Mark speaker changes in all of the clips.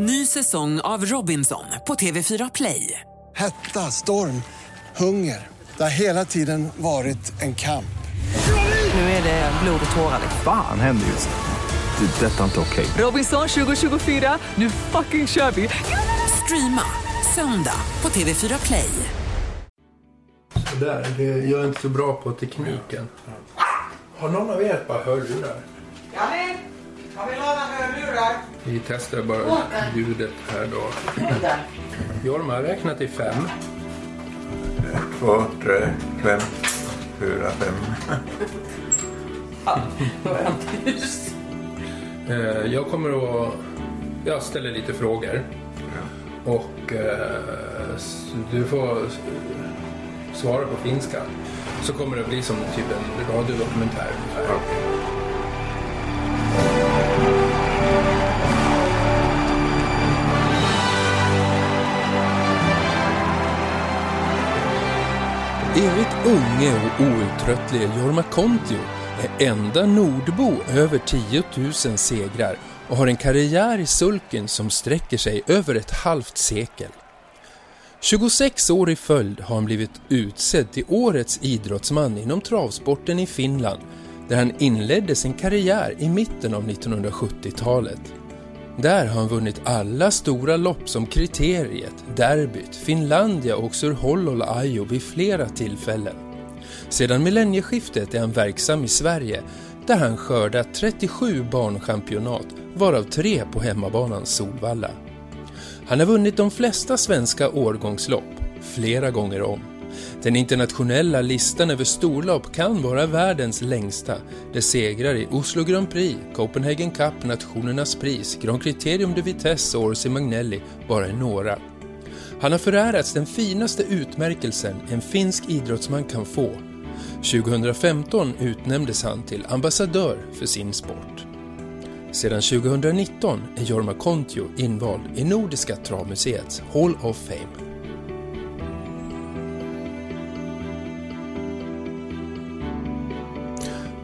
Speaker 1: Ny säsong av Robinson på TV4 Play.
Speaker 2: Hetta, storm, hunger. Det har hela tiden varit en kamp.
Speaker 1: Nu är det blod och tårar.
Speaker 3: Fan händer just nu. Det. är Detta är inte okej.
Speaker 1: Robinson 2024, nu fucking kör vi! Streama söndag på TV4 Play.
Speaker 4: Där, det, jag är inte så bra på tekniken. Har någon av er ett par hörlurar?
Speaker 5: Janne, har vi lånat hörlurar?
Speaker 4: Vi testar bara ljudet här då. Jorma har räknat till fem.
Speaker 6: två, tre, fem, fyra, fem.
Speaker 4: Eh, Jag kommer att... Jag ställer lite frågor. Och eh, du får svara på finska. Så kommer det bli som typ en radiodokumentär ungefär. Evigt unge och outtröttlige Jorma Kontio är enda nordbo över 10 000 segrar och har en karriär i sulken som sträcker sig över ett halvt sekel. 26 år i följd har han blivit utsedd till årets idrottsman inom travsporten i Finland där han inledde sin karriär i mitten av 1970-talet. Där har han vunnit alla stora lopp som Kriteriet, Derbyt, Finlandia och Surhollola Ajo vid flera tillfällen. Sedan millennieskiftet är han verksam i Sverige där han skördat 37 barnchampionat, varav tre på hemmabanan Solvalla. Han har vunnit de flesta svenska årgångslopp, flera gånger om. Den internationella listan över storlopp kan vara världens längsta, där segrar i Oslo Grand Prix, Copenhagen Cup, Nationernas pris, Grand Criterium de Vitesse och Orsi Magnelli bara är några. Han har förärats den finaste utmärkelsen en finsk idrottsman kan få. 2015 utnämndes han till ambassadör för sin sport. Sedan 2019 är Jorma Kontio invald i Nordiska travmuseets Hall of Fame.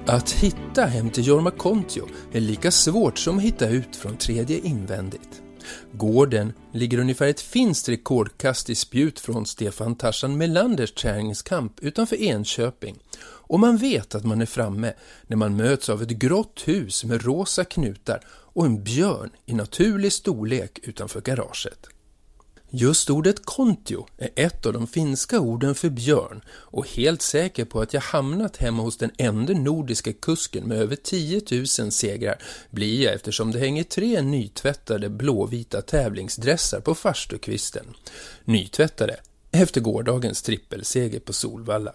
Speaker 4: Att hitta hem till Jorma Kontio är lika svårt som att hitta ut från tredje invändigt. Gården ligger ungefär ett finskt rekordkast i spjut från Stefan Tarzan Melanders träningskamp utanför Enköping och man vet att man är framme när man möts av ett grått hus med rosa knutar och en björn i naturlig storlek utanför garaget. Just ordet kontio är ett av de finska orden för björn och helt säker på att jag hamnat hemma hos den enda nordiska kusken med över 10 000 segrar blir jag eftersom det hänger tre nytvättade blåvita tävlingsdressar på farstukvisten. Nytvättade efter gårdagens trippelseger på Solvalla.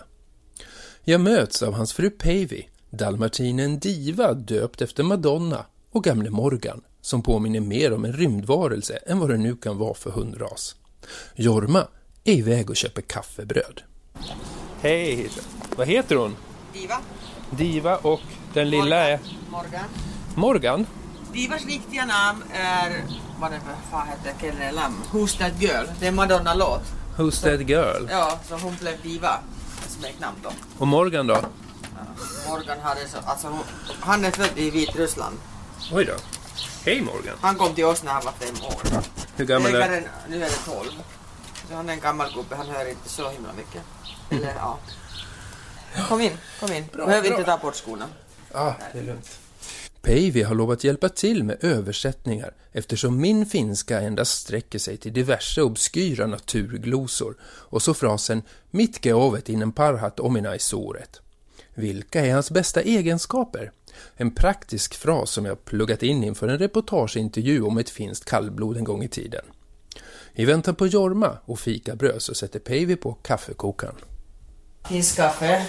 Speaker 4: Jag möts av hans fru Päivi, dalmatinen Diva döpt efter Madonna och gamle Morgan som påminner mer om en rymdvarelse än vad det nu kan vara för hundras. Jorma är iväg och köper kaffebröd. Hej! Vad heter hon?
Speaker 5: Diva,
Speaker 4: Diva och den lilla är
Speaker 5: Morgan.
Speaker 4: Morgan.
Speaker 5: Divas riktiga namn är, vad det för fan heter, Kelle Lam, Who's That Girl? Det är Madonna-låt.
Speaker 4: Who's that girl?
Speaker 5: Ja, så hon blev Diva, smeknamn då.
Speaker 4: Och Morgan då?
Speaker 5: Morgan hade så, alltså hon, han är född i Vitryssland.
Speaker 4: Oj då. Hej Morgan.
Speaker 5: Han kom till oss när han var fem år.
Speaker 4: Hur gammal är
Speaker 5: Ägaren, nu är det tolv. Så han är en gammal gubbe, han hör inte så himla mycket. Eller ja. Kom in, kom in. Behöver inte ta bort skorna.
Speaker 4: Ah, det är lugnt. Päivi har lovat hjälpa till med översättningar eftersom min finska endast sträcker sig till diverse obskyra naturglosor och så frasen ”mitkä ovet innen parhat ominaisuuret”. Vilka är hans bästa egenskaper? En praktisk fras som jag pluggat in inför en reportageintervju om ett finskt kallblod en gång i tiden. I väntan på Jorma och fikabröd så sätter Päivi på kaffekokaren.
Speaker 5: Finsk kaffe.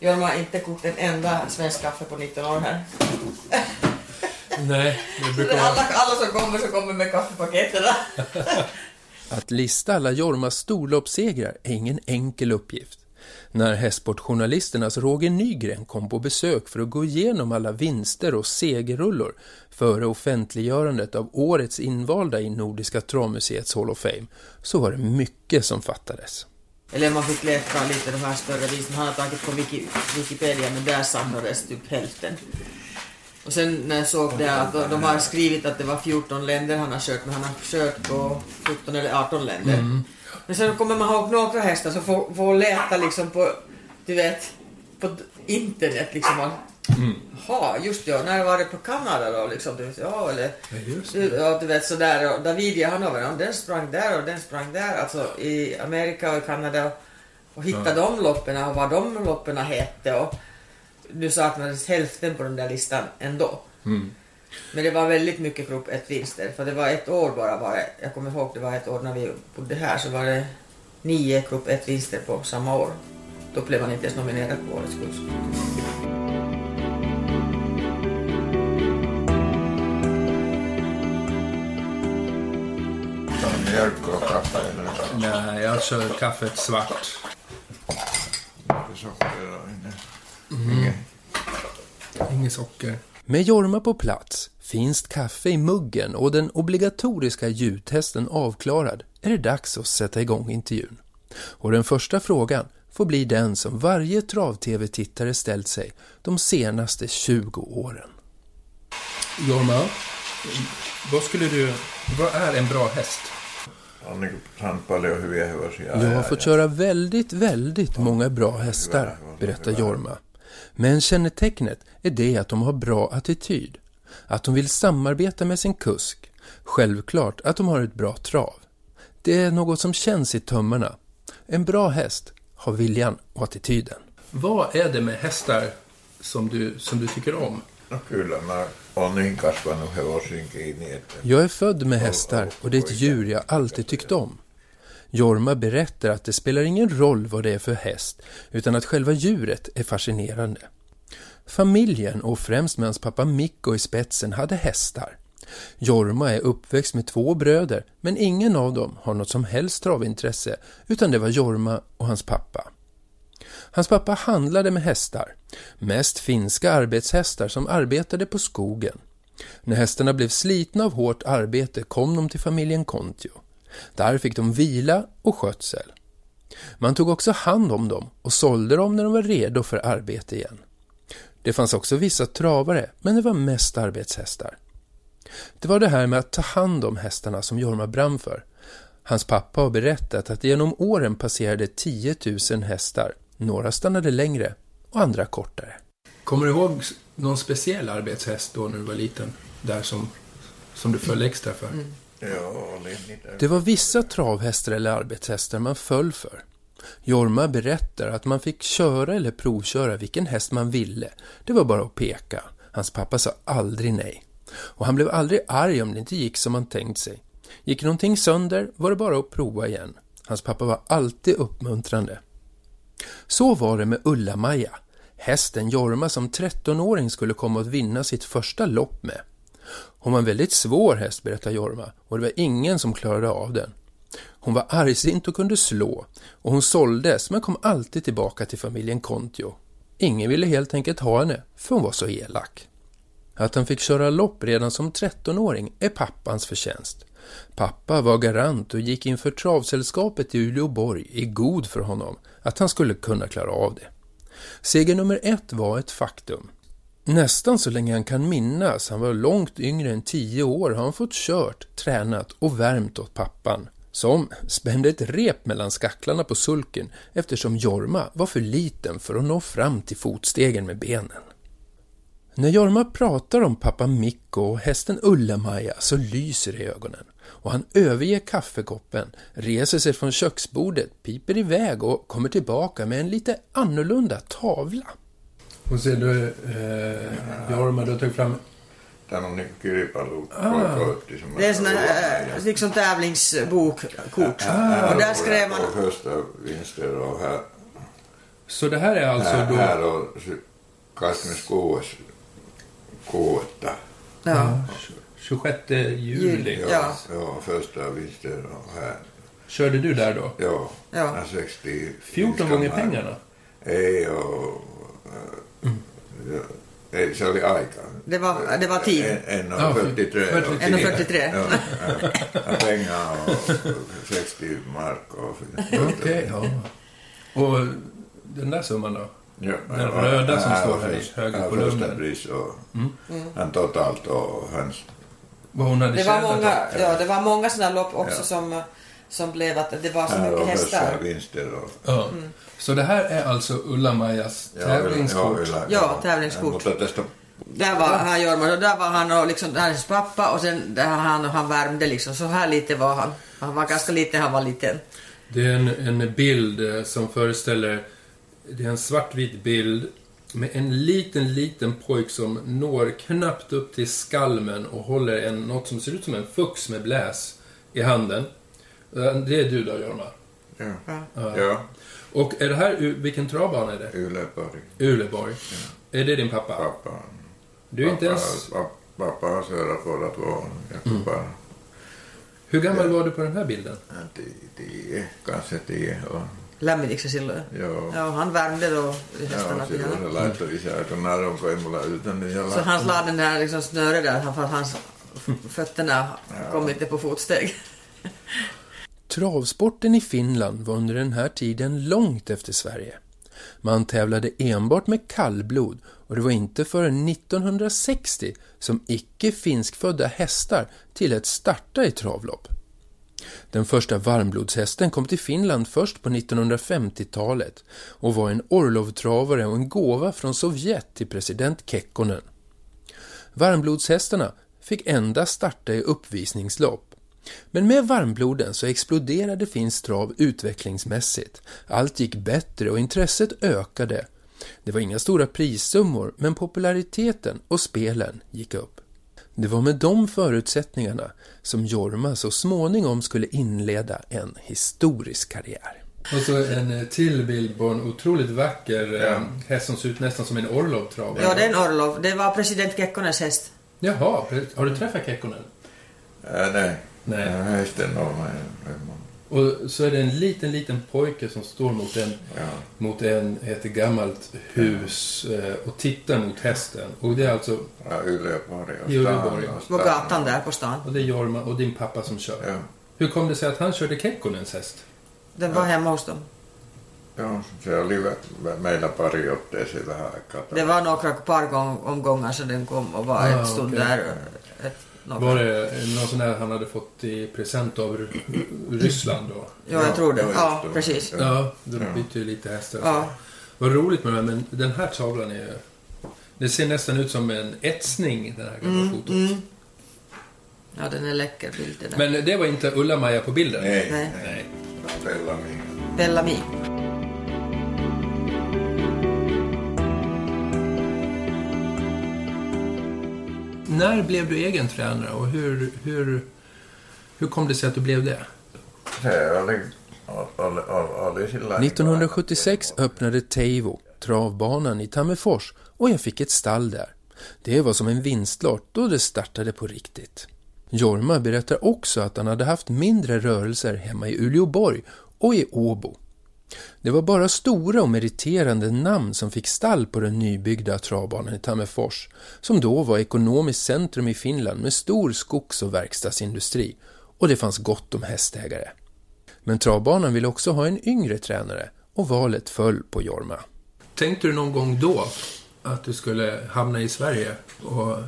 Speaker 5: Jorma har inte kokt en enda svensk kaffe på 19 år här.
Speaker 4: Nej, det
Speaker 5: Alla, alla som kommer så kommer med kaffepaketen.
Speaker 4: Att lista alla Jormas storloppssegrar är ingen enkel uppgift. När hästsportjournalisternas Roger Nygren kom på besök för att gå igenom alla vinster och segerrullor före offentliggörandet av årets invalda i Nordiska travmuseets Hall of Fame så var det mycket som fattades.
Speaker 5: Eller man fick leta lite de här större visarna. Han har tagit på Wiki, Wikipedia men där samlades typ hälften. Och sen när jag såg det att de- de har skrivit att det var 14 länder han har kört, men han har kört på 17 eller 18 länder.
Speaker 4: Mm.
Speaker 5: Men sen kommer man ihåg några hästar som får, får leta liksom på, du vet, på internet liksom.
Speaker 4: Mm.
Speaker 5: Ja, just och när var det på Kanada då liksom? Du vet, ja, eller...
Speaker 4: Ja,
Speaker 5: Du, ja, vet sådär, och Davidia Hanover, ja, den sprang där och den sprang där, alltså i Amerika och i Kanada. Och hitta de loppen och vad de loppen hette och nu saknades hälften på den där listan ändå.
Speaker 4: Mm.
Speaker 5: Men det var väldigt mycket grupp 1-vinster, för det var ett år bara var det, jag kommer ihåg det var ett år när vi bodde här så var det nio grupp 1-vinster på samma år. Då blev man inte ens nominerad på årets.
Speaker 6: Ta mjölk och kaffe eller
Speaker 4: Nej, jag kör kaffet svart.
Speaker 6: lite socker och inget. Inget.
Speaker 4: Inget socker. Med Jorma på plats, finst kaffe i muggen och den obligatoriska ljudtesten avklarad är det dags att sätta igång intervjun. Och den första frågan får bli den som varje trav-tv-tittare ställt sig de senaste 20 åren. Jorma, vad skulle du... Vad är en bra häst? Jag har fått köra väldigt, väldigt många bra hästar, berättar Jorma. Men kännetecknet är det att de har bra attityd. Att de vill samarbeta med sin kusk. Självklart att de har ett bra trav. Det är något som känns i tömmarna. En bra häst har viljan och attityden. Vad är det med hästar som du, som du tycker om? Jag är född med hästar och det är ett djur jag alltid tyckt om. Jorma berättar att det spelar ingen roll vad det är för häst, utan att själva djuret är fascinerande. Familjen, och främst med hans pappa Mikko i spetsen, hade hästar. Jorma är uppväxt med två bröder, men ingen av dem har något som helst travintresse, utan det var Jorma och hans pappa. Hans pappa handlade med hästar, mest finska arbetshästar som arbetade på skogen. När hästarna blev slitna av hårt arbete kom de till familjen Kontio. Där fick de vila och skötsel. Man tog också hand om dem och sålde dem när de var redo för arbete igen. Det fanns också vissa travare, men det var mest arbetshästar. Det var det här med att ta hand om hästarna som Jorma brann för. Hans pappa har berättat att genom åren passerade 10 000 hästar. Några stannade längre och andra kortare. Kommer du ihåg någon speciell arbetshäst då när du var liten? Där som, som du föll extra för?
Speaker 6: niitä.
Speaker 4: Det var vissa travhästar eller arbetshästar man föll för. Jorma berättar att man fick köra eller provköra vilken häst man ville. Det var bara att peka. Hans pappa sa aldrig nej. Och han blev aldrig arg om det inte gick som han tänkt sig. Gick någonting sönder var det bara att prova igen. Hans pappa var alltid uppmuntrande. Så var det med Ulla-Maja, hästen Jorma som 13-åring skulle komma att vinna sitt första lopp med. Hon var en väldigt svår häst, berättar Jorma, och det var ingen som klarade av den. Hon var argsint och kunde slå, och hon såldes men kom alltid tillbaka till familjen Kontio. Ingen ville helt enkelt ha henne, för hon var så elak. Att han fick köra lopp redan som 13-åring är pappans förtjänst. Pappa var garant och gick inför travsällskapet i Uleåborg i god för honom att han skulle kunna klara av det. Seger nummer ett var ett faktum. Nästan så länge han kan minnas, han var långt yngre än tio år, har han fått kört, tränat och värmt åt pappan. Som spände ett rep mellan skacklarna på sulken eftersom Jorma var för liten för att nå fram till fotstegen med benen. När Jorma pratar om pappa Mikko och hästen Ulla-Maja så lyser det i ögonen och han överger kaffekoppen, reser sig från köksbordet, piper iväg och kommer tillbaka med en lite annorlunda tavla. Och ser du, eh, Jorma, du har tagit fram...
Speaker 6: Tämä on niin kilpailu
Speaker 4: Ah.
Speaker 5: Det är en sån här äh, liksom tävlingsbokkort. Och där skrev man...
Speaker 6: Och första vinster och här,
Speaker 4: Så det här är alltså
Speaker 6: här,
Speaker 4: då...
Speaker 6: här on se 26. kuudetta.
Speaker 5: Ja.
Speaker 4: 26 juli.
Speaker 6: Joo,
Speaker 5: Ja.
Speaker 6: joo, första vinster och här.
Speaker 4: Körde du där då?
Speaker 5: Ja.
Speaker 6: här 60.
Speaker 4: 14 gånger pengarna?
Speaker 6: Ei oo. Ja, Ei, se oli aika.
Speaker 5: Det var, det var tid.
Speaker 6: En,
Speaker 4: Ja,
Speaker 6: 1,43.
Speaker 4: 43.
Speaker 5: 1,43.
Speaker 6: Ja, ja, pengar och 60 mark och
Speaker 4: Okej, ja. Och den där summan då?
Speaker 6: Ja,
Speaker 4: Den röda som står här i höger kolumnen.
Speaker 6: första pris och han totalt och hans...
Speaker 4: Vad hon hade
Speaker 5: Det var många, ja, det var många sådana lopp också
Speaker 6: Ja.
Speaker 5: som, som blev att det var så
Speaker 6: Här
Speaker 5: mycket hästar.
Speaker 6: första vinster och...
Speaker 4: Ja. Så det här är alltså Ulla-Majas tävlingskort.
Speaker 6: Ulla-
Speaker 5: Ja, tävlingskort.
Speaker 6: Mutta tästä
Speaker 5: Där var han Jorma och där var han och liksom, där är hans pappa och sen där han och han värmde liksom. Så här lite var han. Han var ganska liten, han var liten.
Speaker 4: Det är en, en bild eh, som föreställer... Det är en svartvit bild med en liten, liten pojk som når knappt upp till skalmen och håller en, något som ser ut som en fux med bläs i handen. Eh, Det är du då, Jorma?
Speaker 6: Ja.
Speaker 5: Ja.
Speaker 6: Ja,
Speaker 4: Och är det här, vilken travbana är det?
Speaker 6: Yleborg.
Speaker 4: Uleborg. Är det din pappa?
Speaker 6: Pappa.
Speaker 4: Du är inte
Speaker 6: pappa,
Speaker 4: ens...
Speaker 6: Pappa, har sörat båda två. Jag mm. bara...
Speaker 4: Hur gammal var du på den här bilden?
Speaker 6: Tio, tio, kanske tio. Och,
Speaker 5: Lämminiksi silloin.
Speaker 6: joo.
Speaker 5: Ja, han värmde då
Speaker 6: Joo,
Speaker 5: hästarna.
Speaker 6: silloin se laittoi isää, kun narunko ei mulla yltä, niin se
Speaker 5: Så han la den där liksom snöret där för att hans fötterna kom inte på fotsteg.
Speaker 4: Travsporten i Finland var under den här tiden långt efter Sverige. Man tävlade enbart med kallblod och det var inte förrän 1960 som icke finskfödda hästar tillät starta i travlopp. Den första varmblodshästen kom till Finland först på 1950-talet och var en Orlovtravare och en gåva från Sovjet till president Kekkonen. Varmblodshästarna fick endast starta i uppvisningslopp. Men med varmbloden så exploderade finsk trav utvecklingsmässigt. Allt gick bättre och intresset ökade. Det var inga stora prissummor, men populariteten och spelen gick upp. Det var med de förutsättningarna som Jorma så småningom skulle inleda en historisk karriär. Och så en eh, till bild på en otroligt vacker eh, häst som ser ut nästan som en Orlov-travare.
Speaker 5: Ja, det är en Orlov. Det var president Kekkonens häst.
Speaker 4: Jaha, har du träffat Kekkonen?
Speaker 6: Ää, nej.
Speaker 4: Nej.
Speaker 6: Ja, on mä-
Speaker 4: Och så är det en liten, liten pojke som står mot en,
Speaker 6: Ja.
Speaker 4: mot en, ett gammalt hus eh, och tittar mot hästen. Och det är alltså,
Speaker 6: Ja, Yleborg och
Speaker 4: Uleåborg.
Speaker 5: På gatan där på stan.
Speaker 4: och det är Jorma och din pappa som kör.
Speaker 6: Ja.
Speaker 4: Hur kom det sig att han körde Kekkonens häst?
Speaker 5: Den var hemma hos dem.
Speaker 6: Joo, se oli meillä pari otteeseen vähän aikaa.
Speaker 5: Det var några par gång, omgångar så den kom och var
Speaker 4: Ah,
Speaker 5: ett stund
Speaker 4: okej.
Speaker 5: där. Ett.
Speaker 4: Var det någon sån där han hade fått i present av Ryssland då?
Speaker 5: Ja, jag tror det.
Speaker 6: Ja, just
Speaker 5: Ja,
Speaker 6: det.
Speaker 5: precis.
Speaker 6: Ja.
Speaker 4: De bytte ju lite hästar.
Speaker 5: Ja.
Speaker 4: Vad roligt med det här, men den här tavlan är Det ser nästan ut som en etsning, det här gamla fotot.
Speaker 5: Mm. Ja, den är läcker bild det där.
Speaker 4: Men det var inte Ulla-Maja på bilden?
Speaker 6: Nej,
Speaker 5: Nej.
Speaker 6: nej. Bellamy.
Speaker 5: Bellamy.
Speaker 4: När blev du egen tränare och hur, hur, hur kom det sig att du blev det? 1976 öppnade Teivo travbanan i Tammerfors och jag fick ett stall där. Det var som en vinstlott då det startade på riktigt. Jorma berättar också att han hade haft mindre rörelser hemma i Uleåborg och i Åbo. Det var bara stora och meriterande namn som fick stall på den nybyggda travbanan i Tammerfors, som då var ekonomiskt centrum i Finland med stor skogs och verkstadsindustri, och det fanns gott om hästägare. Men travbanan ville också ha en yngre tränare och valet föll på Jorma. Tänkte du någon gång då att du skulle hamna i Sverige och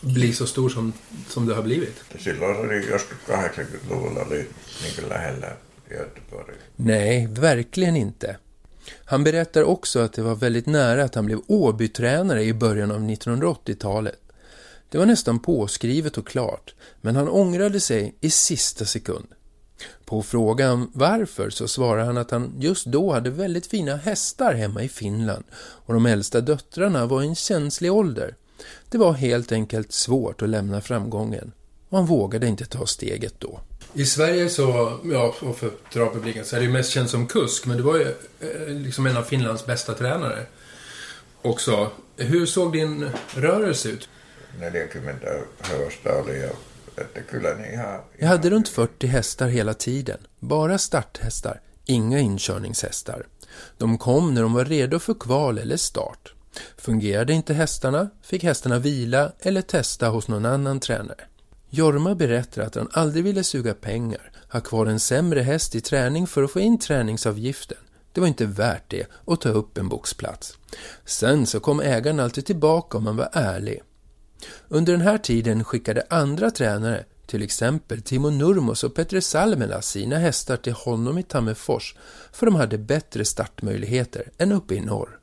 Speaker 4: bli så stor som, som du har blivit?
Speaker 6: Silloin se oli joskus 80-luvulla oli niin kuin lähellä Göteborg.
Speaker 4: Nej, verkligen inte. Han berättar också att det var väldigt nära att han blev Åbytränare i början av 1980-talet. Det var nästan påskrivet och klart, men han ångrade sig i sista sekund. På frågan varför så svarar han att han just då hade väldigt fina hästar hemma i Finland och de äldsta döttrarna var i en känslig ålder. Det var helt enkelt svårt att lämna framgången och han vågade inte ta steget då. I Sverige så, ja, och för travpubliken så är det ju mest känd som kusk, men du var ju eh, liksom en av Finlands bästa tränare också. Hur såg din rörelse ut?
Speaker 6: 40 hevosta oli ja että kyllä ne ihan...
Speaker 4: Jag hade runt 40 hästar hela tiden. Bara starthästar, inga inkörningshästar. De kom när de var redo för kval eller start. Fungerade inte hästarna fick hästarna vila eller testa hos någon annan tränare. Jorma berättar att han aldrig ville suga pengar, ha kvar en sämre häst i träning för att få in träningsavgiften. Det var inte värt det att ta upp en boxplats. Sen så kom ägaren alltid tillbaka om man var ärlig. Under den här tiden skickade andra tränare, till exempel Timo Nurmos och Petre Salmela, sina hästar till honom i Tammerfors för de hade bättre startmöjligheter än uppe i norr.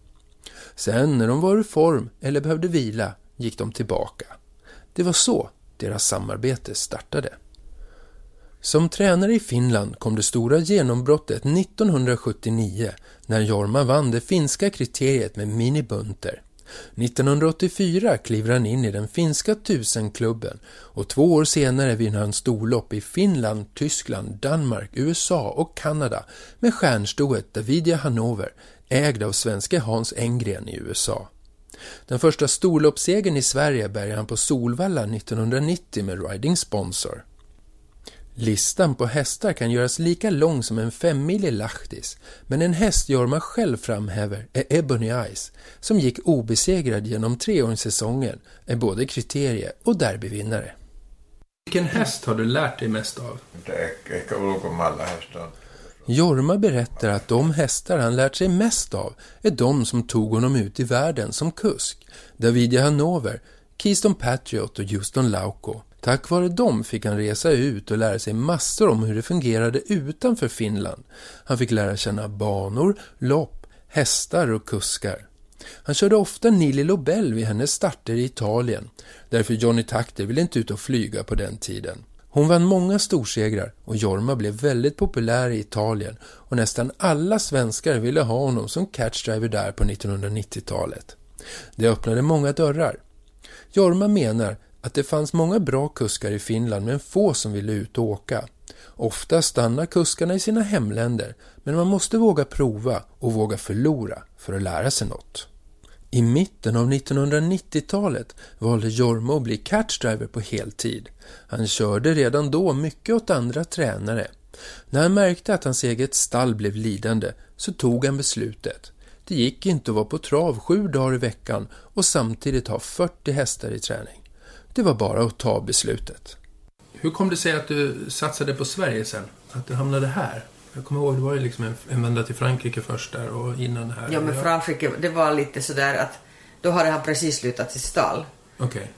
Speaker 4: Sen när de var ur form eller behövde vila gick de tillbaka. Det var så deras samarbete startade. Som tränare i Finland kom det stora genombrottet 1979 när Jorma vann det finska kriteriet med Mini Bunter. 1984 kliver han in i den finska tusenklubben och två år senare vinner han storlopp i Finland, Tyskland, Danmark, USA och Kanada med stjärnstoet Davidia Hanover ägd av svenske Hans Engren i USA. Den första storloppssegern i Sverige bär han på Solvalla 1990 med Riding Sponsor. Listan på hästar kan göras lika lång som en femmilig Lahtis, men en häst Jorma själv framhäver är Ebony Eyes, som gick obesegrad genom treåringssäsongen, är både kriterie och derbyvinnare. Vilken häst har du lärt dig mest av?
Speaker 6: Ehkä ulkomailla hästar.
Speaker 4: Jorma berättar att de hästar han lärt sig mest av är de som tog honom ut i världen som kusk. Davidia Hanover, Keystone Patriot och Houston Lauko. Tack vare dem fick han resa ut och lära sig massor om hur det fungerade utanför Finland. Han fick lära känna banor, lopp, hästar och kuskar. Han körde ofta Nili Lobel vid hennes starter i Italien, därför Johnny Takter ville inte ut och flyga på den tiden. Hon vann många storsegrar och Jorma blev väldigt populär i Italien och nästan alla svenskar ville ha honom som catchdriver där på 1990-talet. Det öppnade många dörrar. Jorma menar att det fanns många bra kuskar i Finland men få som ville ut och åka. Ofta stannar kuskarna i sina hemländer men man måste våga prova och våga förlora för att lära sig något. I mitten av 1990-talet valde Jorma att bli catchdriver på heltid. Han körde redan då mycket åt andra tränare. När han märkte att hans eget stall blev lidande så tog han beslutet. Det gick inte att vara på trav sju dagar i veckan och samtidigt ha 40 hästar i träning. Det var bara att ta beslutet. Hur kom det sig att du satsade på Sverige sen? Att du hamnade här? Jag kommer ihåg, det var ju liksom en, en vända till Frankrike först där och innan här.
Speaker 5: Ja, men Frankrike, det var lite sådär att då hade han precis slutat sitt stall.
Speaker 4: Okej.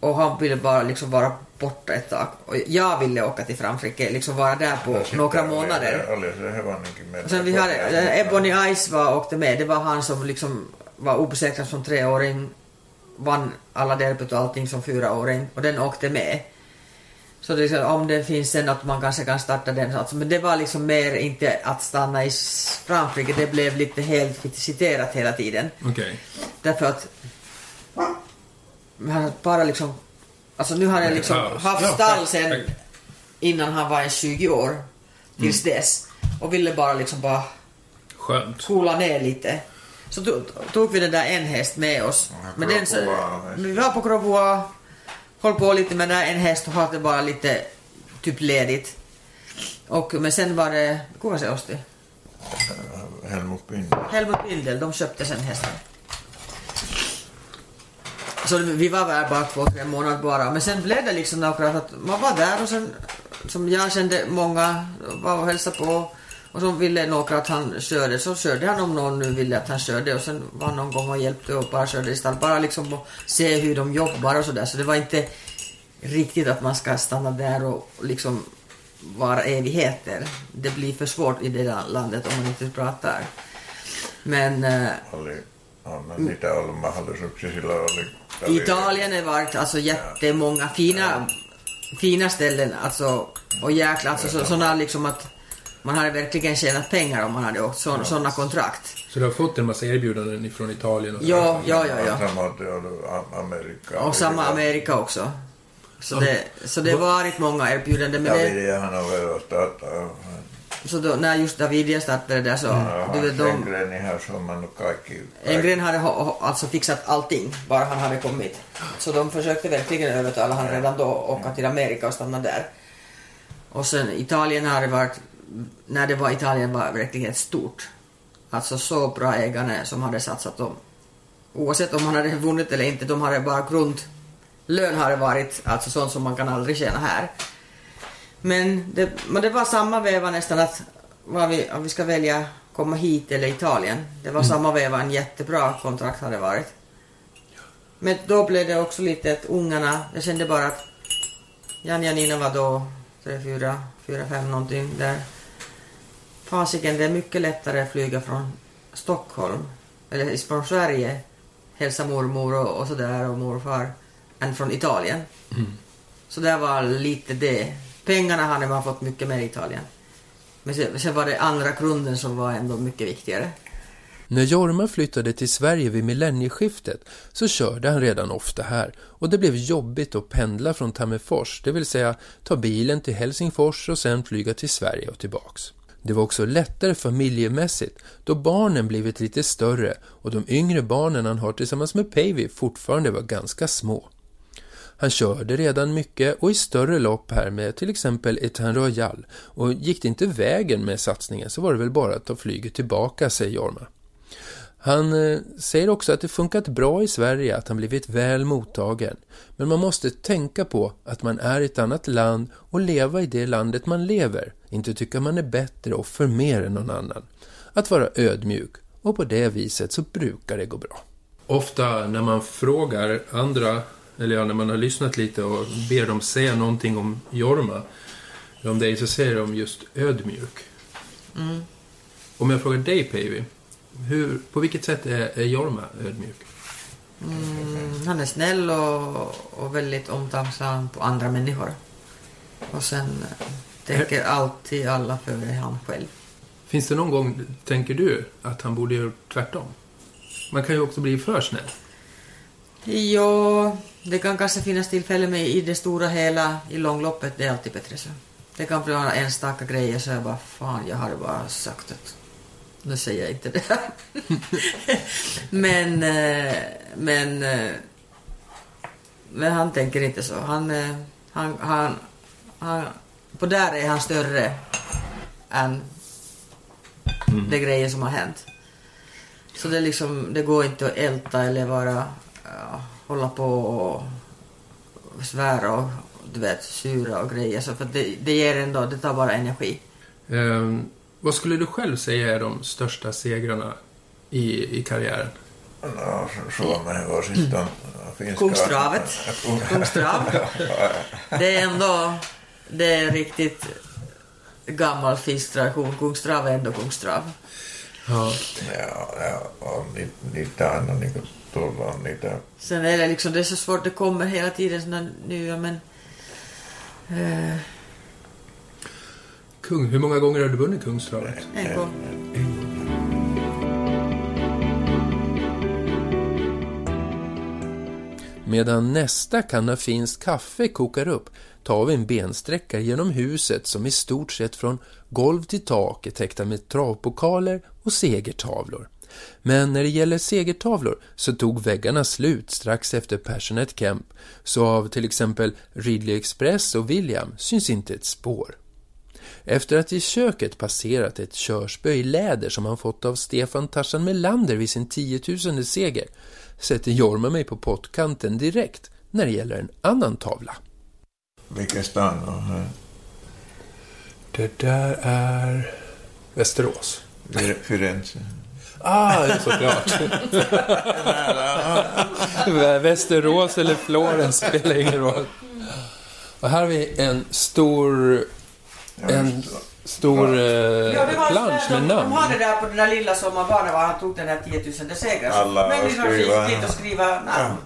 Speaker 5: Och han ville bara liksom vara borta ett tag. Och jag ville åka till Frankrike, liksom vara där på några månader. Och sen vi hade, Ebony Ice var, åkte med, det var han som liksom var obesegrad som treåring, vann alla derbyt och allting som fyraåring och den åkte med. Så det, är så- om det finns sen att man kanske kan starta den, alltså, men det var liksom mer inte att stanna i Frankrike, det blev lite helt citerat hela tiden.
Speaker 4: Okej.
Speaker 5: Därför att han bara liksom, alltså nu har jag liksom haft stall sen innan han var en 20 år, tills
Speaker 4: Mm.
Speaker 5: dess. Och ville bara liksom bara
Speaker 4: Skönt.
Speaker 5: coola ner lite. Så tog, vi den där en häst med oss. Men den, så, vi var på Gravois, höll på lite med en häst och hade bara lite typ ledigt. Och, men sen var det, kuka se osti?
Speaker 6: Helmut Pindel.
Speaker 5: Helmut Bindel, de köpte sen hästen. Så vi var där bara två, tre månader bara. Men sen blev det liksom några att man var där och sen, som jag kände många var och hälsade på. Och så ville några att han körde, så körde han om någon nu ville att han körde och sen var någon gång och hjälpte och bara körde i stall. Bara liksom att se hur de jobbar och sådär. Så det var inte riktigt att man ska stanna där och liksom vara evigheter. Det blir för svårt i det landet om man inte pratar. Men eh,
Speaker 6: Oli, on niitä ollut mahdollisuuksia. Silloin oli...
Speaker 5: i Italien har varit alltså jättemånga fina, fina ställen alltså, och jäkla, alltså så, sådana liksom att man hade verkligen tjänat pengar om man hade åkt så, sådana kontrakt.
Speaker 4: Så du har fått en massa erbjudanden från Italien och så?
Speaker 5: Ja, ja, ja, ja.
Speaker 6: Samoin oli A- Amerikka.
Speaker 5: Och samma Amerika också. Så det, så det har varit många erbjudanden. Men det,
Speaker 6: Davidiahan on vielä startaa.
Speaker 5: så då, när just Davidia startade där så,
Speaker 6: Ja,
Speaker 5: du vet, de,
Speaker 6: Engreni har sommannut kaikki.
Speaker 5: Engren hade alltså fixat allting, bara han hade kommit. Så de försökte verkligen övertala han redan då åka till Amerika och stanna där. Och sen Italien har det varit, när det var Italien var verkligen stort. Alltså så bra ägare som hade satsat dem. Oavsett om han hade vunnit eller inte, de hade bara grundlön har det varit, alltså sånt som man kan aldrig tjäna här. Men det, men det var samma veva nästan att vad vi, om vi ska välja komma hit eller Italien. Det var samma veva en jättebra kontrakt hade varit. Men då blev det också lite att ungarna, jag kände bara att Jan Janina var då tre, fyra, fyra, fem någonting där. Fasiken, det är mycket lättare att flyga från Stockholm, eller från Sverige, hälsa mormor och, och sådär och morfar, än från Italien. Så det var lite det. Pengarna hade man fått mycket mer i Italien. Men sen, sen var det andra grunden som var ändå mycket viktigare.
Speaker 4: När Jorma flyttade till Sverige vid millennieskiftet så körde han redan ofta här och det blev jobbigt att pendla från Tammerfors, det vill säga ta bilen till Helsingfors och sen flyga till Sverige och tillbaks. Det var också lättare familjemässigt då barnen blivit lite större och de yngre barnen han har tillsammans med Päivi fortfarande var ganska små. Han körde redan mycket och i större lopp här med till exempel Etan Royal och gick det inte vägen med satsningen så var det väl bara att ta flyget tillbaka, säger Jorma. Han eh, säger också att det funkat bra i Sverige, att han blivit väl mottagen. Men man måste tänka på att man är i ett annat land och leva i det landet man lever. Inte tycka man är bättre och för mer än någon annan. Att vara ödmjuk och på det viset så brukar det gå bra. Ofta när man frågar andra, eller ja, när man har lyssnat lite och ber dem säga någonting om Jorma, om dig, så säger de just ödmjuk. Om jag frågar dig, Päivi, hur, på vilket sätt är, är Jorma ödmjuk?
Speaker 5: Mm, han är snäll och, och väldigt omtänksam på andra människor. Och sen eh, tänker alltid alla före han själv.
Speaker 4: Finns det någon gång, tänker du, att han borde göra tvärtom? Man kan ju också bli för snäll.
Speaker 5: Ja, det kan kanske finnas tillfällen men i det stora hela, i långloppet, det är alltid bättre så. Det kan bli några enstaka grejer så jag bara, fan, jag hade bara sagt att nu säger jag inte det men, eh, men, eh, men han tänker inte så. Han, eh, han, han, han, på där är han större än de grejer som har hänt. Så det, liksom, det går inte att älta eller vara, ja, hålla på och svära och du vet, sura och grejer. Så för det, det ger ändå, det tar bara energi.
Speaker 4: Ehm, vad skulle du själv säga är de största segrarna i, i karriären?
Speaker 6: No, Suomen var sista finska...
Speaker 5: Kungstravet. Kungstrav. Det är ändå, det är riktigt gammal finsk tradition. Kungstrav är ändå kungstrav.
Speaker 4: Ja.
Speaker 6: Ja, ja, on ni- niitä aina niinku tullaan niitä.
Speaker 5: Sen är det liksom, det är så svårt, det kommer hela tiden sådana nya men... Eh,
Speaker 4: Kung, hur många gånger har du vunnit Kungstravet?
Speaker 5: en gång.
Speaker 4: Medan nästa kanna finskt kaffe kokar upp tar vi en bensträcka genom huset som i stort sett från golv till tak är täckta med travpokaler och segertavlor. Men när det gäller segertavlor så tog väggarna slut strax efter Passionate Camp, så av till exempel Ridley Express och William syns inte ett spår. Efter att i köket passerat ett körspö i läder som han fått av Stefan Tarzan Melander vid sin 10 000 seger sätter Jorma mig på pottkanten direkt när det gäller en annan tavla.
Speaker 6: Vilken stan on här?
Speaker 4: Det där är Västerås.
Speaker 6: Fire- Firenze.
Speaker 4: Ah, såklart. Västerås eller Florens spelar ingen roll. Och här har vi en stor, en stor eh, plansch med
Speaker 5: de,
Speaker 4: namn.
Speaker 5: de hade där på den där lilla som man var han tog den där 10 000 segrar. Så
Speaker 6: Alla
Speaker 5: människorna
Speaker 6: skriva-
Speaker 5: gick dit och skriva namn.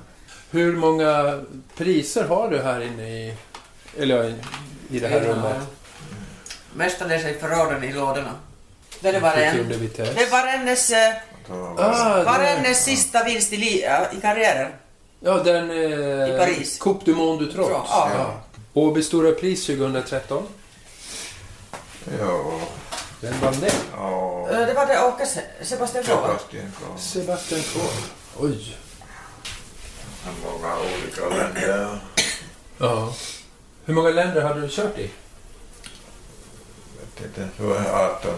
Speaker 4: Hur många priser har du här inne i, eller i det här rummet?
Speaker 5: Mestadels i förråden i lådorna. Det är bara en. Det var hennes, eh,
Speaker 4: Ah,
Speaker 5: var
Speaker 4: det-
Speaker 5: hennes sista vinst i, i karriären.
Speaker 4: Ja, den... Eh,
Speaker 5: I Paris.
Speaker 4: Coupe du Monde du Trot.
Speaker 5: Ja.
Speaker 4: Ja. Åby Stora Pris 2013.
Speaker 6: Joo.
Speaker 4: Vem vann det?
Speaker 5: Eh, Det var det Åke Se- Sebastian Kroh.
Speaker 6: Sebastian Kroh.
Speaker 4: Oj.
Speaker 6: Han många olika länder.
Speaker 4: Ja. Hur många länder hade du kört i?
Speaker 6: Vet inte, så är 18.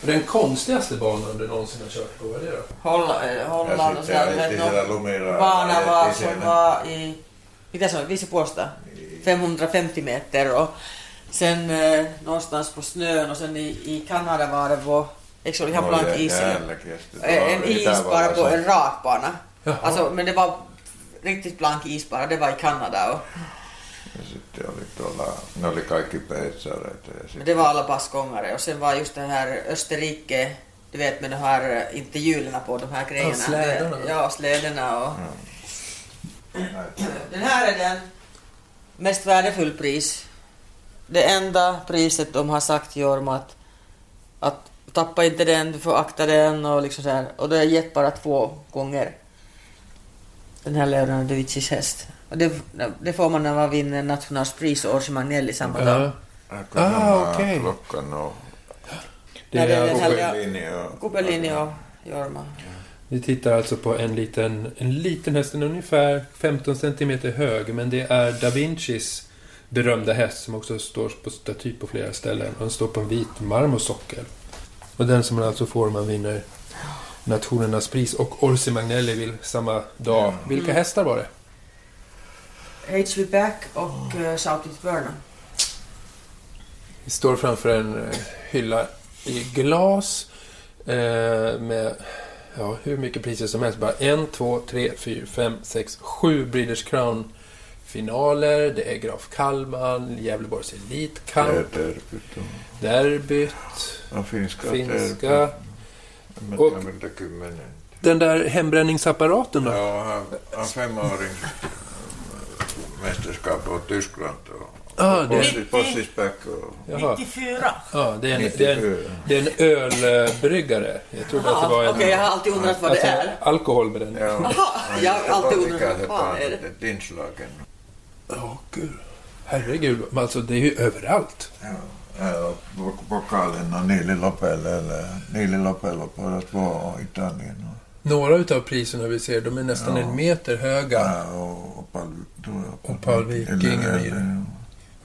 Speaker 4: Den konstigaste banan du någonsin har kört på, vad är det då?
Speaker 5: Holla, eh, Holland och
Speaker 6: jag lumilla.
Speaker 5: Bana var som var i, mitä se on, Visipuosta? 550 meter och sen eh, någonstans på snön och sen i, i Kanada var det på Liksom, vi har blank is.
Speaker 6: kesti.
Speaker 5: En is bara på en rak bana.
Speaker 4: Jaha.
Speaker 5: Alltså, men det var riktigt blank is bara. Det var i Kanada och
Speaker 6: Ja sitten oli tuolla, ne oli kaikki peitsareita ja
Speaker 5: men
Speaker 6: sitten
Speaker 5: det var alla basgångare. Och sen var just det här Österrike, du vet med de här, eh, inte hjulen på de här grejerna.
Speaker 4: slädarna.
Speaker 5: Ja, släderna och... Den här är den mest värdefull pris. Det enda priset de har sagt Jorma att, att tappa inte den, du får akta den och liksom så här. Och det har jag gett bara två gånger. Den här Leonardo da Vincis häst. Och det, det får man när man vinner nationalpris och Orsi Magnelli samma dag.
Speaker 4: Ja. Ah, okej.
Speaker 6: klockan och
Speaker 4: Det
Speaker 5: är
Speaker 4: är
Speaker 6: och...
Speaker 5: Och Jorma.
Speaker 4: vi tittar alltså på en liten, en liten häst, den är ungefär 15 centimeter hög, men det är Da Vincis berömda häst som också står på staty på flera ställen. Den står på en vit marmorsockel. Och den som man alltså får om man vinner Nationernas pris och Orsi Magnelli vill samma dag. Vilka hästar var det?
Speaker 5: HV Back och uh, Shout It Burna.
Speaker 4: Vi står framför en eh, hylla i glas eh, med ja, hur mycket priser som helst. Bara en, två, tre, fyra, fem, sex, sju Breeders Crown finaler. Det är Graf Kallman, Gävleborgs Elitkamp,
Speaker 6: Terpyt
Speaker 4: Derbyt,
Speaker 6: ja, finska,
Speaker 4: finska. Och-. Den där hembränningsapparaten då?
Speaker 6: Ja, han, femåring mästerskap och Tyskland och
Speaker 4: Ah, det,
Speaker 6: och...
Speaker 4: jaha.
Speaker 5: 94.
Speaker 4: Ja, det är en, det är en,
Speaker 6: 94.
Speaker 4: det är en ölbryggare. Jag trodde att det var
Speaker 5: Okej,
Speaker 4: en...
Speaker 5: jag har alltid undrat vad det
Speaker 4: alltså,
Speaker 5: är.
Speaker 4: alkohol med den.
Speaker 6: Ja,
Speaker 5: jag har alltid undrat vad fan är det.
Speaker 6: det Dinslagen.
Speaker 4: Ja, gud. Herregud. Alltså, det är ju överallt.
Speaker 6: Ja, och pokalen och Niili Lopelle, eller Niili Lopelle båda två Italien. Och,
Speaker 4: Några utav priserna vi ser, de är nästan
Speaker 6: Ja.
Speaker 4: en meter höga.
Speaker 6: ja, och Opal, jag.
Speaker 4: Opal Viking
Speaker 6: Eller- eller-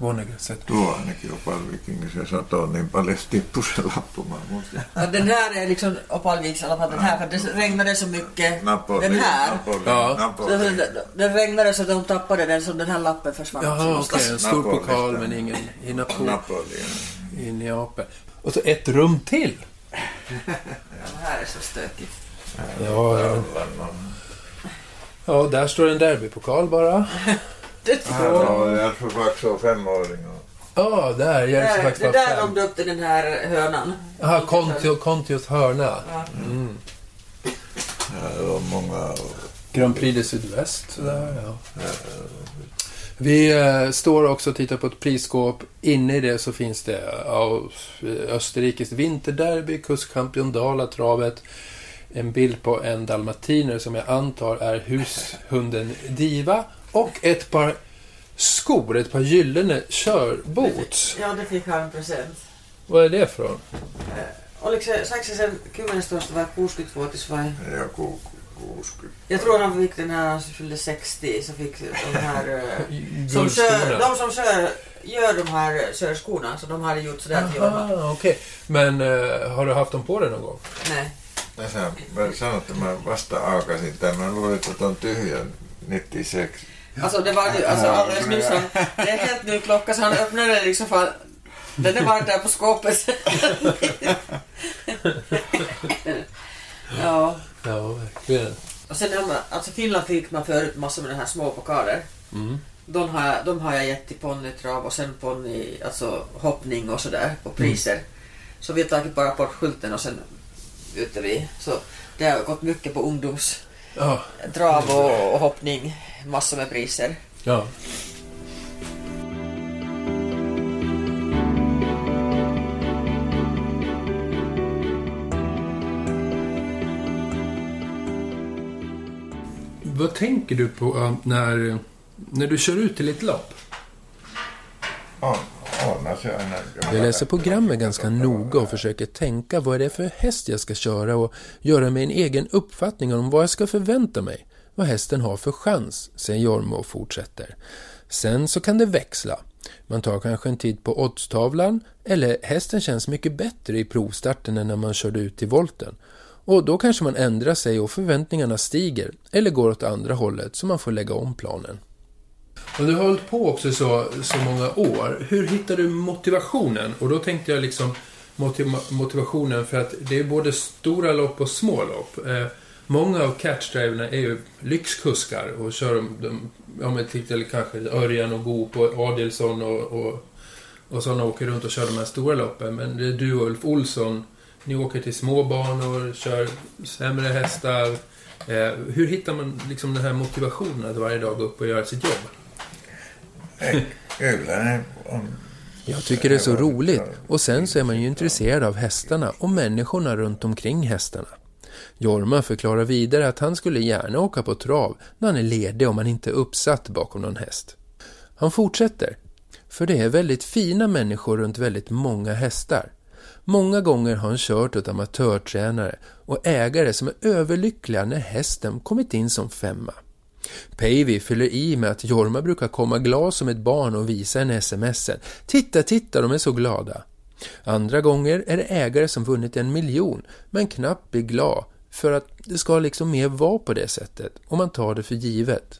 Speaker 4: Vonnegut
Speaker 6: Tuo ainakin Opal Viking, se satoi niin paljon tippui se lappu. Mä muistan.
Speaker 5: Ja, den här är liksom Opalviks i alla fall, den här, för det regnade så mycket.
Speaker 6: Napoli,
Speaker 5: den här.
Speaker 6: Napoli,
Speaker 4: Ja.
Speaker 6: Napoli.
Speaker 5: den, den regnade så de tappade den så den här lappen försvann.
Speaker 4: Jaha, okej. En stor
Speaker 6: Napoli,
Speaker 4: pokal men ingen i, Napo-
Speaker 6: Napoli. ja.
Speaker 4: i Neapel. Och så ett rum till.
Speaker 5: Den här är så stökig.
Speaker 4: Ja, ja. Ja där står en derbypokal bara.
Speaker 6: Järfö Faxo femåring. Och,
Speaker 4: Ja, där. Jag är
Speaker 5: där,
Speaker 4: faktiskt
Speaker 5: det
Speaker 4: var
Speaker 5: där
Speaker 4: fem.
Speaker 5: de döpte den här hönan.
Speaker 4: Jaha, Kontio, Kontios hörna.
Speaker 5: Ja.
Speaker 4: Mm.
Speaker 6: ja, det var många...
Speaker 4: Grand Prix de Sydväst. Sådär, ja. Vi eh, står också och tittar på ett prisskåp. Inne i det så finns det ja, Österrikes vinterderby, Kuskkampion Dala-travet. En bild på en dalmatiner som jag antar är hushunden Diva. Och ett par skor, ett par gyllene körboots.
Speaker 5: Ja, det fick han present.
Speaker 4: Vad är det för?
Speaker 5: Oliko se, saiko se sen 10 vai 60-vuotis vai?
Speaker 6: Joku 60.
Speaker 5: Jag tror han fick den här när han fyllde 60, så fick de här... eh, som kör, de som kör, gör de här körskorna, så de hade gjort sådär till Jorma.
Speaker 4: Okej. Men eh, har du haft dem på dig någon gång?
Speaker 5: Nej.
Speaker 6: Tässä sanoin, että mä vasta aakasin tämän. Mä luulin, että on tyhjä 96.
Speaker 5: Alltså det var ju, alltså nyss han, det är helt ny klocka så han öppnade den liksom för den är bara där på skåpet. ja.
Speaker 4: Ja, verkligen.
Speaker 5: Och sen har man, alltså Finland fick man förut massor med den här små pokaler.
Speaker 4: Mm.
Speaker 5: De har, jag- de har jag gett till ponnytrav och sen ponny, alltså hoppning och sådär på priser. Så vi har tagit bara bort skylten och sen ute vi. Så det har gått mycket på ungdomstrav
Speaker 4: Ja,
Speaker 5: och, och hoppning. Massor med priser.
Speaker 4: ja. Vad tänker du på eh, när, när du kör ut till ett lopp? Jag läser programmet ganska noga och försöker tänka vad är det för häst jag ska köra och göra mig en egen uppfattning om vad jag ska förvänta mig. Vad hästen har för chans, säger Jorma och fortsätter. Sen så kan det växla. Man tar kanske en tid på oddstavlan eller hästen känns mycket bättre i provstarten än när man körde ut till volten. Och då kanske man ändrar sig och förväntningarna stiger eller går åt andra hållet så man får lägga om planen. Och du har hållit på också så, så många år. Hur hittar du motivationen? Och då tänkte jag liksom,
Speaker 6: motiv- motivationen för att det är både stora lopp och små lopp. Eh, Många av catchdriverna är ju lyxkuskar och kör de, de ja men typ, till kanske Örjan och Goop och Adelsson och, och, och sådana åker runt och kör de här stora loppen. Men det är du och Ulf Olsson, ni åker till småbanor, kör sämre hästar. Eh, hur hittar man liksom den här motivationen att varje dag gå upp och göra sitt jobb?
Speaker 4: Jag tycker det är så roligt och sen så är man ju intresserad av hästarna och människorna runt omkring hästarna. Jorma förklarar vidare att han skulle gärna åka på trav när han är ledig om han inte är uppsatt bakom någon häst. Han fortsätter, för det är väldigt fina människor runt väldigt många hästar. Många gånger har han kört åt amatörtränare och ägare som är överlyckliga när hästen kommit in som femma. Päivi fyller i med att Jorma brukar komma glad som ett barn och visa en sms. Titta, titta, de är så glada. Andra gånger är det ägare som vunnit en miljon men knappt blir glad för att det ska liksom mer vara på det sättet och man tar det för givet.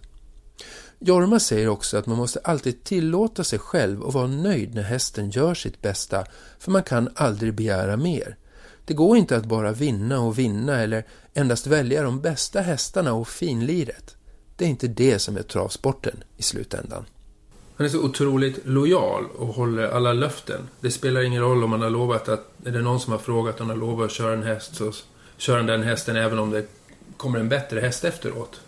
Speaker 4: Jorma säger också att man måste alltid tillåta sig själv och vara nöjd när hästen gör sitt bästa för man kan aldrig begära mer. Det går inte att bara vinna och vinna eller endast välja de bästa hästarna och finliret. Det är inte det som är travsporten i slutändan.
Speaker 6: Han är så otroligt lojal och håller alla löften. Det spelar ingen roll om man har lovat att... Är det någon som har frågat om han har lovat att köra en häst så kör han den hästen även om det kommer en bättre häst efteråt.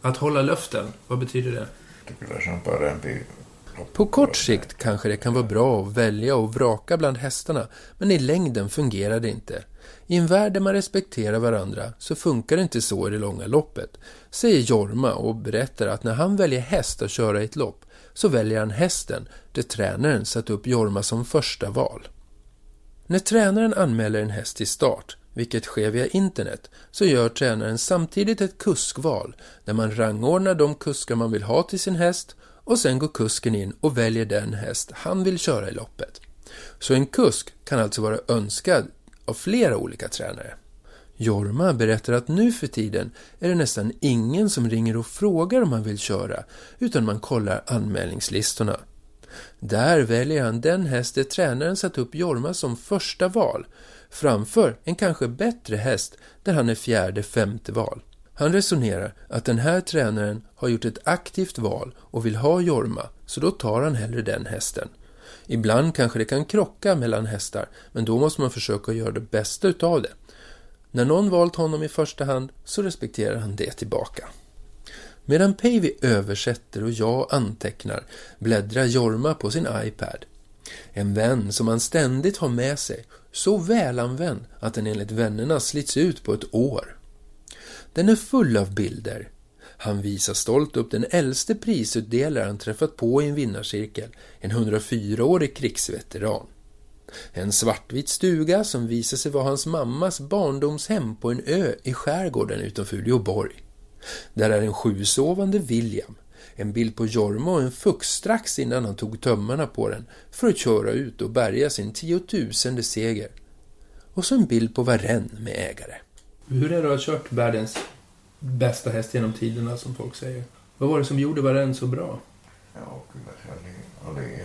Speaker 6: Att hålla löften, vad betyder det?
Speaker 4: På kort sikt kanske det kan vara bra att välja och vraka bland hästarna, men i längden fungerar det inte. I en värld där man respekterar varandra så funkar det inte så i det långa loppet, säger Jorma och berättar att när han väljer häst att köra i ett lopp så väljer han hästen där tränaren satt upp Jorma som första val. När tränaren anmäler en häst till start, vilket sker via internet, så gör tränaren samtidigt ett kuskval där man rangordnar de kuskar man vill ha till sin häst och sen går kusken in och väljer den häst han vill köra i loppet. Så en kusk kan alltså vara önskad av flera olika tränare. Jorma berättar att nu för tiden är det nästan ingen som ringer och frågar om man vill köra, utan man kollar anmälningslistorna. Där väljer han den häst där tränaren satt upp Jorma som första val, framför en kanske bättre häst där han är fjärde, femte val. Han resonerar att den här tränaren har gjort ett aktivt val och vill ha Jorma, så då tar han hellre den hästen. Ibland kanske det kan krocka mellan hästar, men då måste man försöka göra det bästa utav det. När någon valt honom i första hand så respekterar han det tillbaka. Medan Päivi översätter och jag antecknar bläddrar Jorma på sin iPad. En vän som han ständigt har med sig, så välanvänd att den enligt vännerna slits ut på ett år. Den är full av bilder. Han visar stolt upp den äldste prisutdelare han träffat på i en vinnarcirkel, en 104-årig krigsveteran. En svartvit stuga som visar sig vara hans mammas barndomshem på en ö i skärgården utanför Uleåborg. Där är en sjusovande William, en bild på Jorma och en fux strax innan han tog tömmarna på den för att köra ut och bärga sin tiotusende seger. Och så en bild på Varenne med ägare.
Speaker 6: Hur är det att ha kört världens bästa häst genom tiderna, som folk säger? Vad var det som gjorde Varenne så bra?
Speaker 5: Joo, kyllä se oli, oli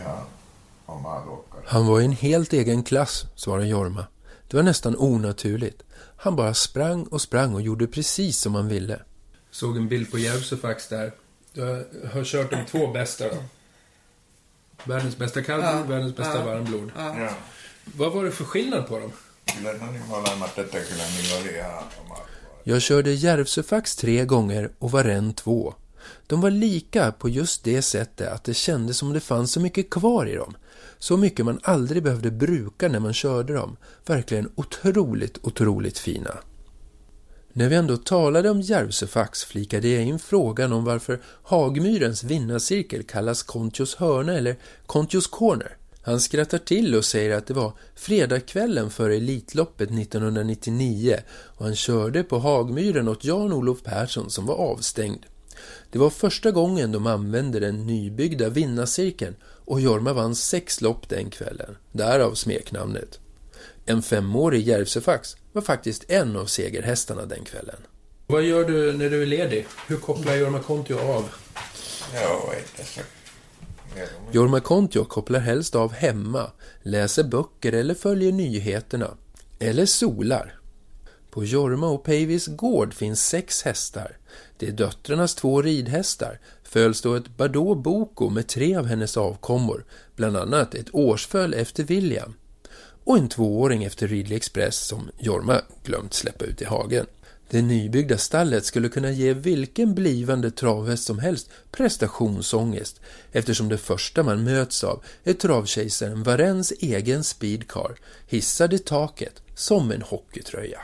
Speaker 5: omaa luokkaa.
Speaker 4: Han var i en helt egen klass, svarade Jorma. Det var nästan onaturligt. Han bara sprang och sprang och gjorde precis som han ville.
Speaker 6: Såg en bild på Järvsöfax där. Du har kört de två bästa då. Världens bästa kallblod,
Speaker 7: Ja,
Speaker 6: världens bästa
Speaker 7: ja.
Speaker 6: varmblod.
Speaker 5: Joo.
Speaker 6: Vad var det för skillnad på dem?
Speaker 4: Jag körde Järvsöfax tre gånger och Varenne två. De var lika på just det sättet att det kändes som det fanns så mycket kvar i dem. Så mycket man aldrig behövde bruka när man körde dem. Verkligen otroligt, otroligt fina. När vi ändå talade om Järvsöfax flikade jag in frågan om varför Hagmyrens vinnarcirkel kallas Kontios hörna eller Kontios corner. Han skrattar till och säger att det var fredagskvällen före Elitloppet 1999 och han körde på Hagmyren åt Jan-Olof Persson som var avstängd. Det var första gången de använde den nybyggda vinnarcirkeln och Jorma vann sex lopp den kvällen, därav smeknamnet. En femårig Järvsöfax var faktiskt en av segerhästarna den kvällen.
Speaker 6: Vad gör du när du är ledig? Hur kopplar Jorma Kontio av?
Speaker 4: Jorma Kontio kopplar helst av hemma, läser böcker eller följer nyheterna. Eller solar. På Jorma och Päivis gård finns sex hästar. Det är döttrarnas två ridhästar. Följs då ett Bardot Boko med tre av hennes avkommor, bland annat ett årsföl efter William. Och en tvååring efter Ridley Express som Jorma glömt släppa ut i hagen. Det nybyggda stallet skulle kunna ge vilken blivande travhäst som helst prestationsångest eftersom det första man möts av är travkejsaren Varens egen speedcar, hissad i taket som en hockeytröja.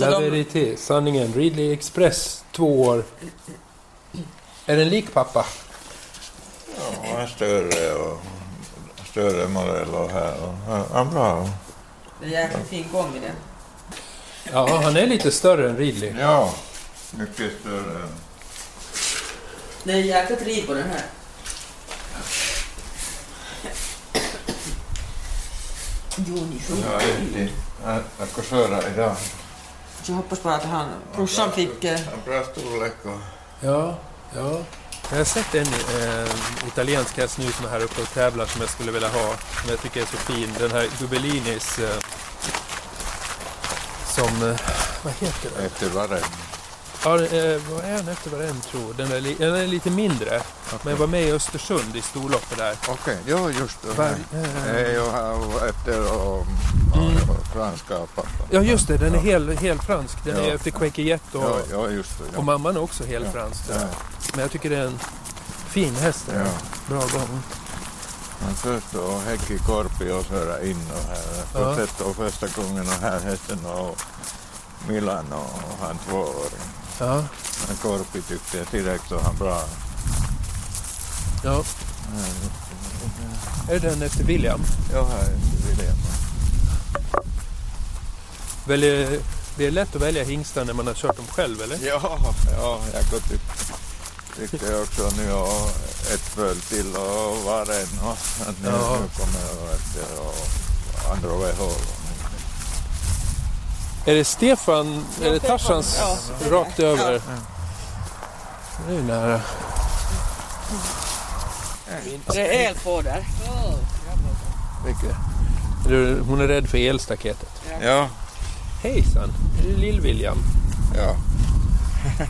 Speaker 4: La
Speaker 5: de-
Speaker 4: Verité, sanningen, Ridley Express, två år. Är den lik pappa?
Speaker 6: Ja, en större och större modell och här. Och, ja, bra.
Speaker 5: Det är jäkligt fin gång i den.
Speaker 4: Ja, han är lite större än Ridley.
Speaker 6: Ja, mycket större.
Speaker 5: Det är jäkligt rid på den här. Jo, ni
Speaker 6: Jag är inte... Jag jag ska köra idag.
Speaker 5: Så jag hoppas bara att han, brorsan fick... eh,
Speaker 6: bra storlek och...
Speaker 4: Ja, ja. Jag har sett en eh, italiensk häst nu som är här uppe och tävlar som jag skulle vilja ha. Som jag tycker är så fin. Den här Dubellinis. Eh, som... Eh, vad heter den?
Speaker 6: Efter varje.
Speaker 4: Ja, eh, vad är den efter den tror? Den är, li- den är lite mindre. Men var med i Östersund i storloppet där.
Speaker 6: Okej, ja just det.
Speaker 4: Var,
Speaker 6: Jag har efter och,
Speaker 4: Mm.
Speaker 6: och franska pappa.
Speaker 4: ja, just det. Den är hel, helt fransk. Den är
Speaker 6: Ja.
Speaker 4: efter Quaker Jet och,
Speaker 6: Ja, ja det. Ja.
Speaker 4: och mamman är också helt fransk. jag.
Speaker 6: Ja.
Speaker 4: Men jag tycker det är en fin häst.
Speaker 6: Ja.
Speaker 4: Bra gång.
Speaker 6: Han först och Heikki Korpi och köra in och här.
Speaker 4: Ja.
Speaker 6: Jag sett då första gången och här hästen och Milan och han tvååring.
Speaker 4: Ja,
Speaker 6: tyckte jag direkt så han bra.
Speaker 4: ja. Är den efter William?
Speaker 6: Ja, här vill jag.
Speaker 4: Väljer, det är lätt att välja hingstar när man har kört dem själv, eller?
Speaker 6: Ja, ja, jag går tyck, tyckte jag också nu och ett föl till och var en och att nu,
Speaker 4: Ja.
Speaker 6: nu kommer jag efter och andra VH.
Speaker 4: Är det Stefan, är det Tarzans
Speaker 5: ja,
Speaker 4: rakt över? Det är ju nära.
Speaker 5: Det är el på där.
Speaker 4: Mycket. Är du- Hon är rädd för elstaketet.
Speaker 6: Ja,
Speaker 4: Hejsan, är det Lill-William?
Speaker 6: ja.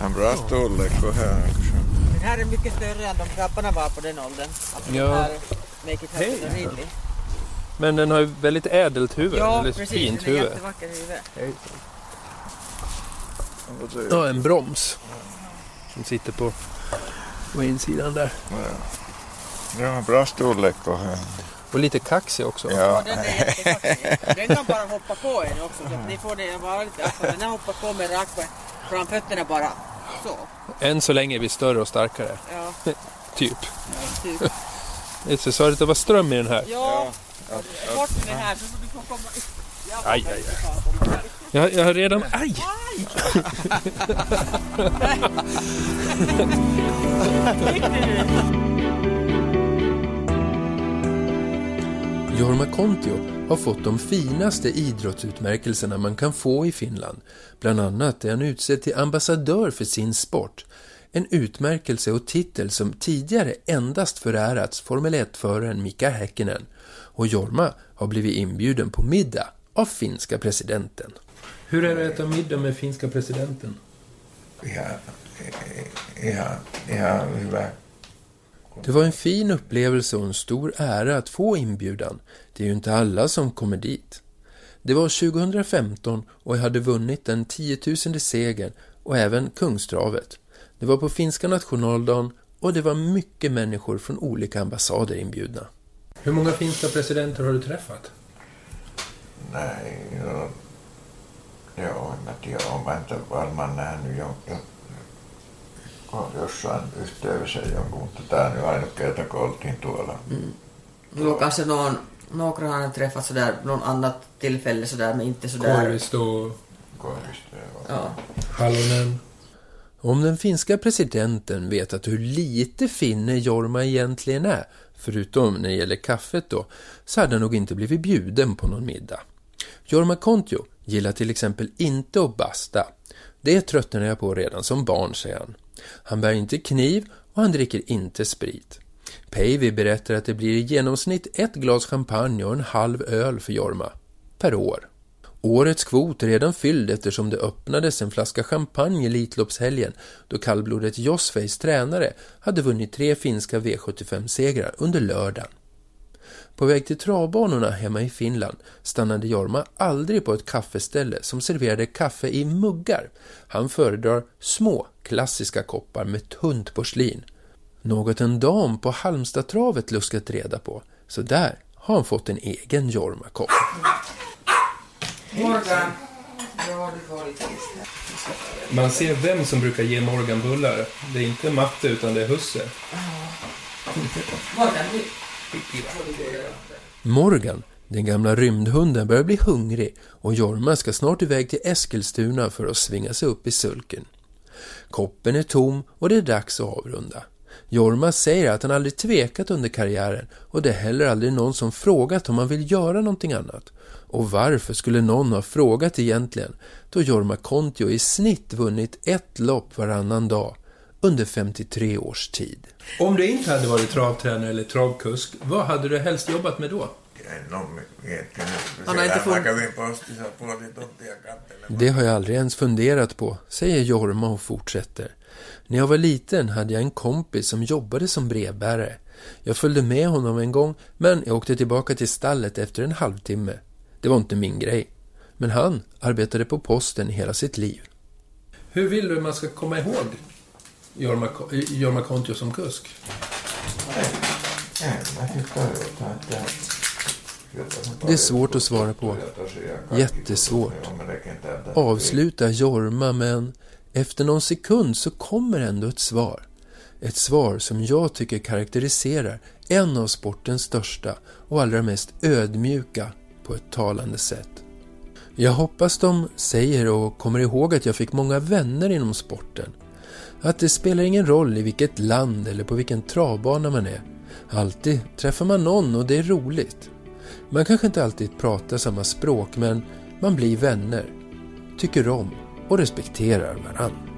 Speaker 6: En bra storlek och här också.
Speaker 5: Den här är mycket större än de grabbarna var på den åldern. Alltså
Speaker 4: Ja.
Speaker 5: den här Make it happen
Speaker 4: Hej. Men den har ju väldigt ädelt huvud,
Speaker 5: Ja, precis.
Speaker 4: fint
Speaker 5: Den är
Speaker 4: huvud.
Speaker 5: jättevacker huvud.
Speaker 4: Ja, en broms. Som sitter på, på insidan där.
Speaker 6: Ja, bra storlek och.
Speaker 4: Och lite kaxig också.
Speaker 5: Ja,
Speaker 6: Ja,
Speaker 5: den är jättevacker. Den kan bara hoppa på en också. Så att ni får det vara lite alltså, Den här hoppar på med rakt framfötterna bara. Så.
Speaker 4: Än så länge är vi större och starkare.
Speaker 5: Ja,
Speaker 4: Typ.
Speaker 5: typ.
Speaker 4: Det är så sa att det var ström i den här.
Speaker 5: Ja, bort med det här så du får komma.
Speaker 4: Aj, aj, aj. Jag, jag har redan... Aj! Jorma Kontio har fått de finaste idrottsutmärkelserna man kan få i Finland. Bland annat är han utsedd till ambassadör för sin sport. En utmärkelse och titel som tidigare endast förärats Formel 1-föraren Mika Häkkinen. Och Jorma har blivit inbjuden på middag av finska presidenten. Hur är det att äta middag med finska presidenten?
Speaker 6: ihan, ihan, ihan hyvä.
Speaker 4: Det var en fin upplevelse och en stor ära att få inbjudan. Det är ju inte alla som kommer dit. Det var 2015 och jag hade vunnit den 10 000 segern och även Kungstravet. Det var på finska nationaldagen och det var mycket människor från olika ambassader inbjudna. Hur många finska presidenter har du träffat?
Speaker 6: Nej, joo, joo, en mä tiedä, olen mä varmaan nähnyt jonkun, jossain yhteydessä jonkun, mutta tämä on nyt ainut kerta, kun oltiin tuolla.
Speaker 5: Då kanske någon, några har träffat sådär, någon annat tillfälle sådär, men inte sådär.
Speaker 4: Koivisto,
Speaker 6: Koivisto ja
Speaker 5: Ja.
Speaker 4: Halonen. Om den finska presidenten vet att hur lite finne Jorma egentligen är Förutom när det gäller kaffet då, så hade han nog inte blivit bjuden på någon middag. Jorma Kontio gillar till exempel inte att basta. Det tröttnade jag på redan som barn, säger han. Han bär inte kniv och han dricker inte sprit. Päivi berättar att det blir i genomsnitt ett glas champagne och en halv öl för Jorma. Per år. Årets kvot är redan fylld eftersom det öppnades en flaska champagne i Elitloppshelgen då kallblodet Josveis tränare hade vunnit tre finska V75-segrar under lördagen. På väg till travbanorna hemma i Finland stannade Jorma aldrig på ett kaffeställe som serverade kaffe i muggar. Han föredrar små, klassiska koppar med tunt porslin. Något en dam på Halmstadtravet luskat reda på, så där har han fått en egen Jorma-kopp.
Speaker 5: Morgan.
Speaker 4: Man ser vem som brukar ge Morgan bullar. Det är inte Matte utan det är Husse.
Speaker 5: Morgan, du.
Speaker 4: Morgan, den gamla rymdhunden, börjar bli hungrig och Jorma ska snart iväg till Eskilstuna för att svinga sig upp i sulken. Koppen är tom och det är dags att avrunda. Jorma säger att han aldrig tvekat under karriären och det är heller aldrig någon som frågat om han vill göra någonting annat. Och varför skulle någon ha frågat egentligen då Jorma Kontio i snitt vunnit ett lopp varannan dag under 53 års tid. Om du inte hade varit travtränare eller travkusk, vad hade du helst jobbat med då? Det har jag aldrig ens funderat på, säger Jorma och fortsätter. När jag var liten hade jag en kompis som jobbade som brevbärare. Jag följde med honom en gång, men jag åkte tillbaka till stallet efter en halvtimme. Det var inte min grej. Men han arbetade på posten hela sitt liv. Hur vill du man ska komma ihåg Jorma, Jorma Kontio som kusk? Det är svårt att svara på. Jättesvårt. Avsluta Jorma, men efter någon sekund så kommer ändå ett svar. Ett svar som jag tycker karaktäriserar en av sportens största och allra mest ödmjuka på ett talande sätt. Jag hoppas de säger och kommer ihåg att jag fick många vänner inom sporten. Att det spelar ingen roll i vilket land eller på vilken travbana man är. Alltid träffar man någon och det är roligt. Man kanske inte alltid pratar samma språk men man blir vänner, tycker om och respekterar varandra.